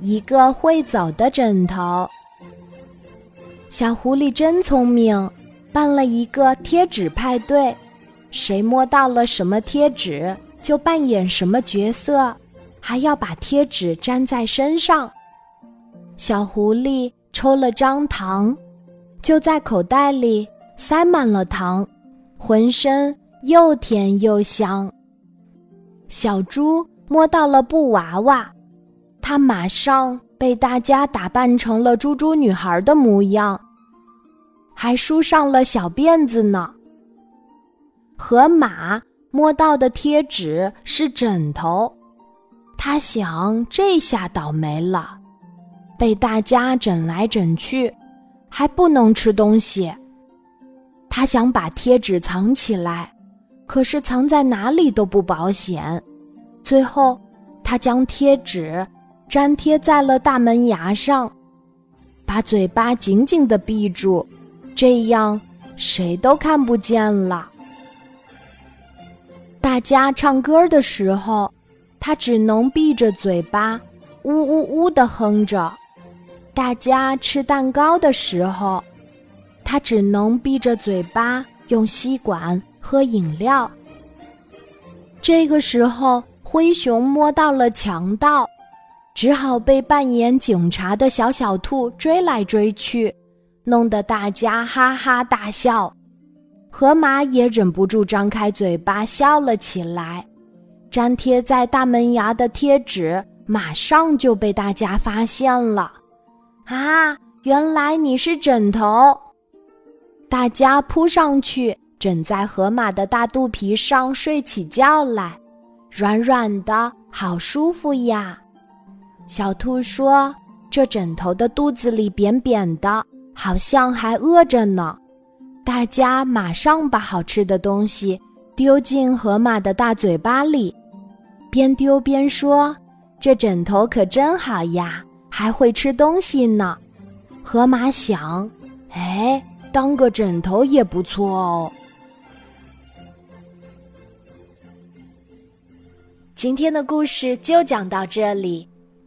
一个会走的枕头。小狐狸真聪明，办了一个贴纸派对，谁摸到了什么贴纸就扮演什么角色，还要把贴纸粘在身上。小狐狸抽了张糖，就在口袋里塞满了糖，浑身又甜又香。小猪摸到了布娃娃，他马上被大家打扮成了猪猪女孩的模样，还梳上了小辫子呢。河马摸到的贴纸是枕头，他想这下倒霉了，被大家整来整去，还不能吃东西。他想把贴纸藏起来。可是藏在哪里都不保险，最后，他将贴纸粘贴在了大门牙上，把嘴巴紧紧的闭住，这样谁都看不见了。大家唱歌的时候，他只能闭着嘴巴，呜呜呜的哼着；大家吃蛋糕的时候，他只能闭着嘴巴，用吸管。喝饮料。这个时候，灰熊摸到了强盗，只好被扮演警察的小小兔追来追去，弄得大家哈哈大笑。河马也忍不住张开嘴巴笑了起来。粘贴在大门牙的贴纸马上就被大家发现了。啊，原来你是枕头！大家扑上去。枕在河马的大肚皮上睡起觉来，软软的，好舒服呀。小兔说：“这枕头的肚子里扁扁的，好像还饿着呢。”大家马上把好吃的东西丢进河马的大嘴巴里，边丢边说：“这枕头可真好呀，还会吃东西呢。”河马想：“哎，当个枕头也不错哦。”今天的故事就讲到这里，